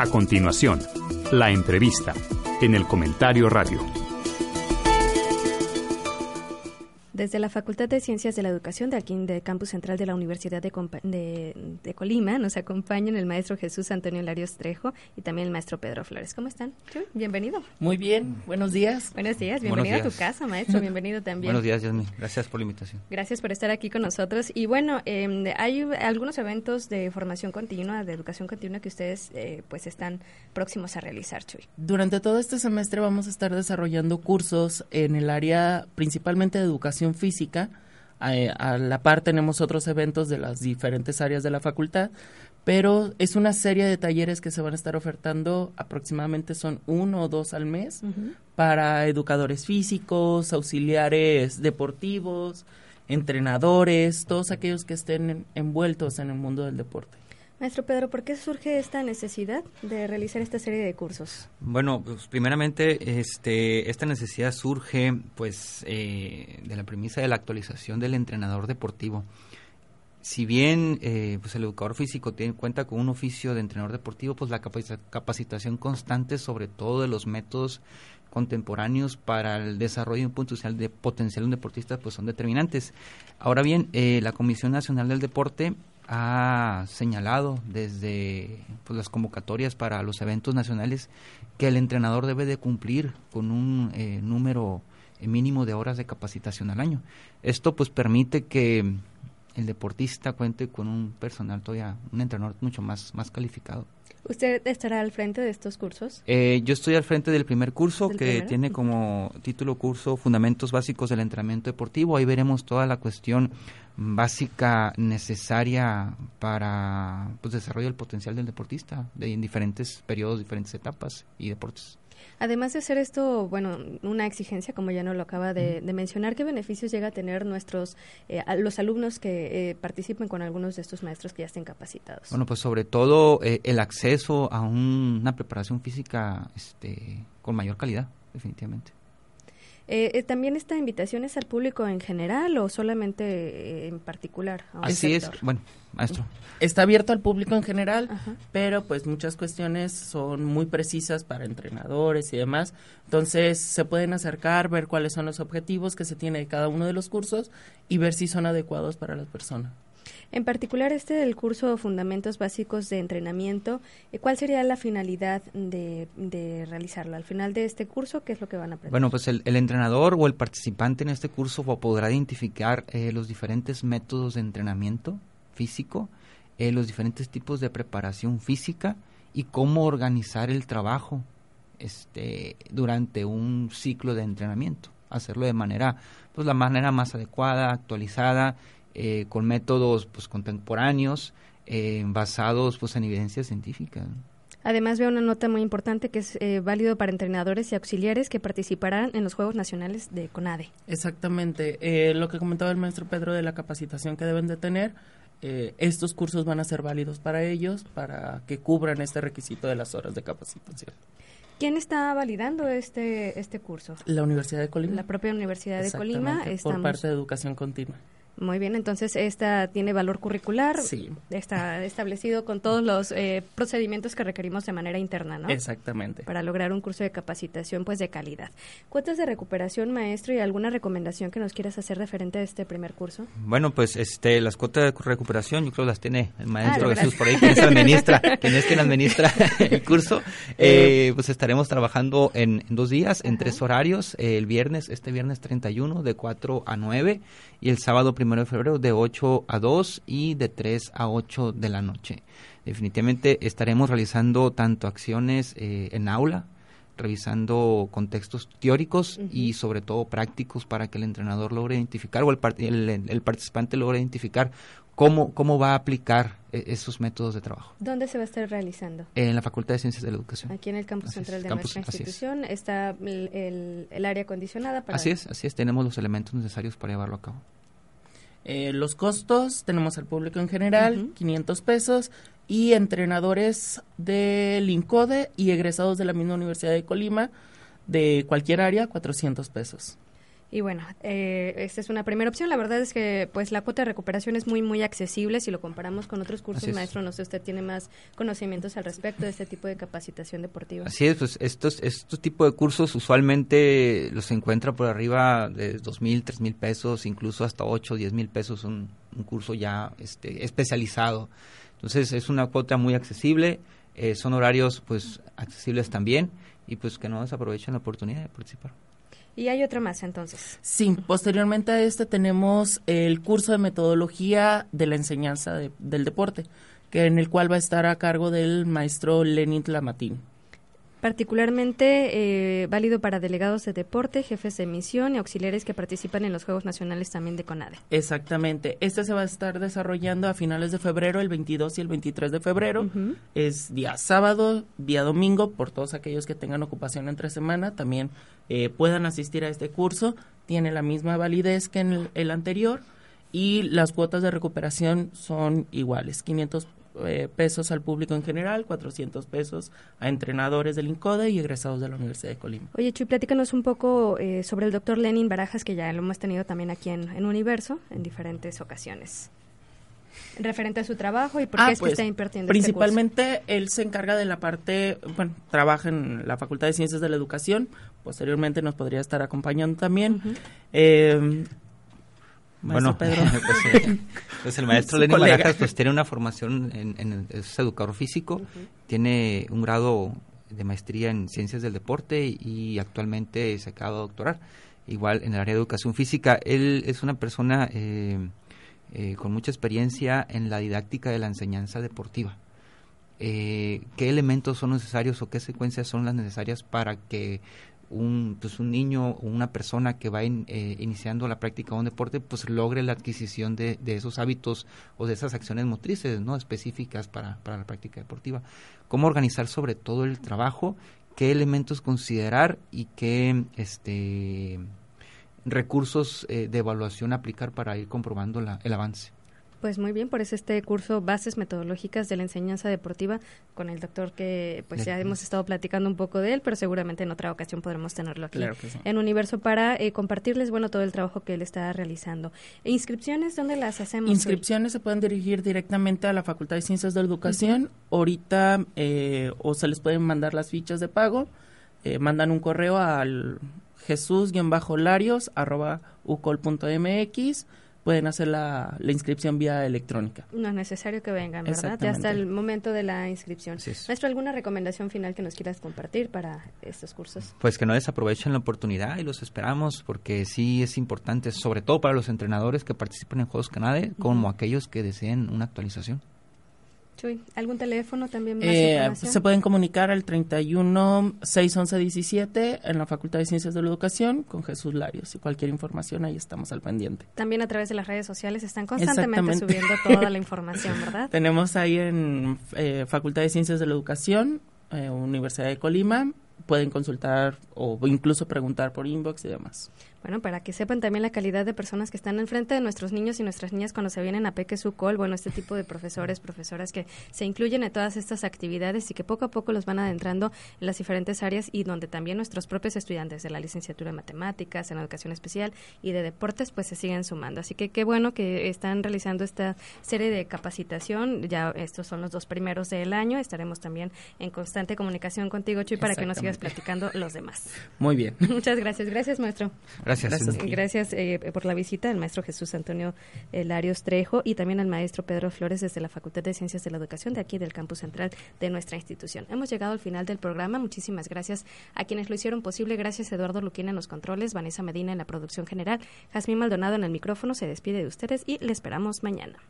A continuación, la entrevista en el comentario radio. Desde la Facultad de Ciencias de la Educación de aquí de Campus Central de la Universidad de, de, Colima nos acompañan el maestro Jesús Antonio Larios Trejo y también el maestro Pedro Flores. ¿Cómo están? Bienvenido. Muy bien, buenos días. Buenos días, bienvenido a tu casa, maestro, bienvenido también. buenos días, Yasmin. Gracias por la invitación. Gracias por estar aquí con nosotros. Y bueno, em, hay algunos eventos de formación continua, de educación continua que ustedes eh, pues están próximos a realizar, Chuy. Durante todo este semestre vamos a estar desarrollando cursos en el área principalmente de educación física. A, la par tenemos otros eventos de las diferentes áreas de la facultad, pero es una serie de talleres que se van a estar ofertando, aproximadamente son uno o dos al mes, para educadores físicos, auxiliares deportivos, entrenadores, todos aquellos que estén envueltos en el mundo del deporte. Maestro Pedro, ¿por qué surge esta necesidad de realizar esta serie de cursos? Bueno, pues primeramente este, esta necesidad surge pues eh, de la premisa de la actualización del entrenador deportivo. Si bien eh, pues el educador físico tiene, cuenta con un oficio de entrenador deportivo, pues la capacitación constante sobre todo de los métodos contemporáneos para el desarrollo y un potencial de potencial de un deportista pues son determinantes. Ahora bien, eh, la Comisión Nacional del Deporte ha señalado desde pues, las convocatorias para los eventos nacionales que el entrenador debe de cumplir con un eh, número mínimo de horas de capacitación al año. Esto pues permite que el deportista cuente con un personal todavía, un entrenador mucho más, más calificado. ¿Usted estará al frente de estos cursos? Eh, yo estoy al frente del primer curso que tiene como título curso Fundamentos Básicos del Entrenamiento Deportivo. Ahí veremos toda la cuestión básica necesaria para pues, desarrollo del potencial del deportista de, en diferentes periodos, diferentes etapas y deportes. Además de ser esto, bueno, una exigencia, como ya no lo acaba de, mencionar, ¿qué beneficios llega a tener nuestros, eh, los alumnos que eh, participen con algunos de estos maestros que ya estén capacitados? Bueno, pues sobre todo eh, el acceso a una preparación física este, con mayor calidad, definitivamente. Eh, eh, ¿También esta invitación es al público en general o solamente eh, en particular? Así es, bueno, maestro. Está abierto al público en general, pero pues muchas cuestiones son muy precisas para entrenadores y demás. Entonces se pueden acercar, ver cuáles son los objetivos que se tiene de cada uno de los cursos y ver si son adecuados para las personas. En particular, este del curso Fundamentos Básicos de Entrenamiento, eh, ¿cuál sería la finalidad de, realizarlo? Al final de este curso, ¿qué es lo que van a aprender? Bueno, pues el, entrenador o el participante en este curso podrá identificar eh, los diferentes métodos de entrenamiento físico, eh, los diferentes tipos de preparación física y cómo organizar el trabajo este, durante un ciclo de entrenamiento. Hacerlo de manera, pues la manera más adecuada, actualizada eh, con métodos pues, contemporáneos eh, basados pues, en evidencia científica. Además veo una nota muy importante que es eh, válido para entrenadores y auxiliares que participarán en los Juegos Nacionales de CONADE. Exactamente. lo que comentaba el maestro Pedro de la capacitación que deben de tener, estos cursos van a ser válidos para ellos para que cubran este requisito de las horas de capacitación. ¿Quién está validando este, este curso? La Universidad de Colima. La propia Universidad de Colima. Por parte de Educación Continua. Muy bien, entonces esta tiene valor curricular. Sí. Está establecido con todos los eh, procedimientos que requerimos de manera interna, ¿no? Exactamente. Para lograr un curso de capacitación, pues, de calidad. ¿Cuotas de recuperación, maestro, y alguna recomendación que nos quieras hacer referente a este primer curso? Bueno, pues, este, las cuotas de recuperación, yo creo las tiene el maestro ah, Jesús por ahí, quien administra, quien es quien administra el curso. Eh, pues estaremos trabajando en, dos días, en tres horarios. el viernes, este viernes 31, de 4 a 9, y el sábado primero de febrero de 8 a 2 y de 3 a 8 de la noche. Definitivamente estaremos realizando tanto acciones eh, en aula, revisando contextos teóricos y sobre todo prácticos para que el entrenador logre identificar o el, el, participante logre identificar cómo, cómo va a aplicar e, esos métodos de trabajo. ¿Dónde se va a estar realizando? En la Facultad de Ciencias de la Educación. Aquí en el campus central de nuestra institución está el, el, área acondicionada para... Así es, así es, tenemos los elementos necesarios para llevarlo a cabo. Eh, los costos, tenemos al público en general, 500 pesos, y entrenadores del INCODE y egresados de la misma Universidad de Colima, de cualquier área, 400 pesos. Y bueno, eh, esta es una primera opción. La verdad es que pues la cuota de recuperación es muy, muy accesible si lo comparamos con otros cursos. Maestro, no sé, usted tiene más conocimientos al respecto de este tipo de capacitación deportiva. Así es, pues estos, estos tipos de cursos usualmente los encuentra por arriba de dos mil, tres mil pesos, incluso hasta ocho, diez mil pesos, un, un curso ya este, especializado. Entonces es una cuota muy accesible, eh, son horarios pues accesibles también y pues que no desaprovechen la oportunidad de participar. Y hay otro más entonces. Sí, posteriormente a este tenemos el curso de metodología de la enseñanza del deporte, que en el cual va a estar a cargo del maestro Lenin Tlamatín particularmente eh, válido para delegados de deporte, jefes de misión y auxiliares que participan en los Juegos Nacionales también de CONADE. Exactamente. Este se va a estar desarrollando a finales de febrero, el 22 y el 23 de febrero. Es día sábado, día domingo, por todos aquellos que tengan ocupación entre semana, también eh, puedan asistir a este curso. Tiene la misma validez que en el, el anterior y las cuotas de recuperación son iguales, 500 eh, pesos al público en general, 400 pesos a entrenadores del INCODE y egresados de la Universidad de Colima. Oye, Chuy, platícanos un poco eh, sobre el doctor Lenin Barajas, que ya lo hemos tenido también aquí en, Universo en diferentes ocasiones. Referente a su trabajo y por qué ah, es que pues, está impartiendo este Principalmente él se encarga de la parte, bueno, trabaja en la Facultad de Ciencias de la Educación, posteriormente nos podría estar acompañando también. Bueno, pues, eh, pues, el maestro Lenin Barajas pues tiene una formación en, es educador físico, tiene un grado de maestría en ciencias del deporte y actualmente se acaba de doctorar. Igual en el área de educación física, él es una persona eh, eh, con mucha experiencia en la didáctica de la enseñanza deportiva. ¿Qué elementos son necesarios o qué secuencias son las necesarias para que un, pues un niño o una persona que va eh, iniciando la práctica de un deporte, pues logre la adquisición de, de, esos hábitos o de esas acciones motrices no específicas para, para la práctica deportiva. Cómo organizar sobre todo el trabajo, qué elementos considerar y qué este, recursos eh, de evaluación aplicar para ir comprobando la, el avance. Pues muy bien, por eso este curso Bases Metodológicas de la Enseñanza Deportiva con el doctor que pues ya hemos estado platicando un poco de él, pero seguramente en otra ocasión podremos tenerlo aquí en Universo para eh, compartirles bueno todo el trabajo que él está realizando. ¿E ¿Inscripciones dónde las hacemos? Inscripciones se pueden dirigir directamente a la Facultad de Ciencias de la Educación. Ahorita eh, o se les pueden mandar las fichas de pago, eh, mandan un correo al jesús-larios arroba ucol.mx pueden hacer la, inscripción vía electrónica. No es necesario que vengan, ¿verdad? Ya hasta el momento de la inscripción. Maestro, ¿alguna recomendación final que nos quieras compartir para estos cursos? Pues que no desaprovechen la oportunidad y los esperamos porque sí es importante, sobre todo para los entrenadores que participan en Juegos Canade, como aquellos que deseen una actualización. ¿Algún teléfono también eh, Se pueden comunicar al 31 611 17 en la Facultad de Ciencias de la Educación con Jesús Larios y cualquier información ahí estamos al pendiente. También a través de las redes sociales están constantemente subiendo toda la información, ¿verdad? Tenemos ahí en eh, Facultad de Ciencias de la Educación, eh, Universidad de Colima, pueden consultar o incluso preguntar por inbox y demás. Bueno, para que sepan también la calidad de personas que están enfrente de nuestros niños y nuestras niñas cuando se vienen a Peque Sucol, bueno, este tipo de profesores, profesoras que se incluyen en todas estas actividades y que poco a poco los van adentrando en las diferentes áreas y donde también nuestros propios estudiantes de la licenciatura en matemáticas, en educación especial y de deportes, pues se siguen sumando. Así que qué bueno que están realizando esta serie de capacitación. Ya estos son los dos primeros del año. Estaremos también en constante comunicación contigo, Chuy, para que nos sigas platicando los demás. Muy bien. Muchas gracias. Gracias, maestro. Gracias. Gracias, eh, por la visita al maestro Jesús Antonio Larios Trejo y también al maestro Pedro Flores desde la Facultad de Ciencias de la Educación de aquí del campus central de nuestra institución. Hemos llegado al final del programa. Muchísimas gracias a quienes lo hicieron posible. Gracias Eduardo Luquina en los controles, Vanessa Medina en la producción general, Jazmín Maldonado en el micrófono. Se despide de ustedes y le esperamos mañana.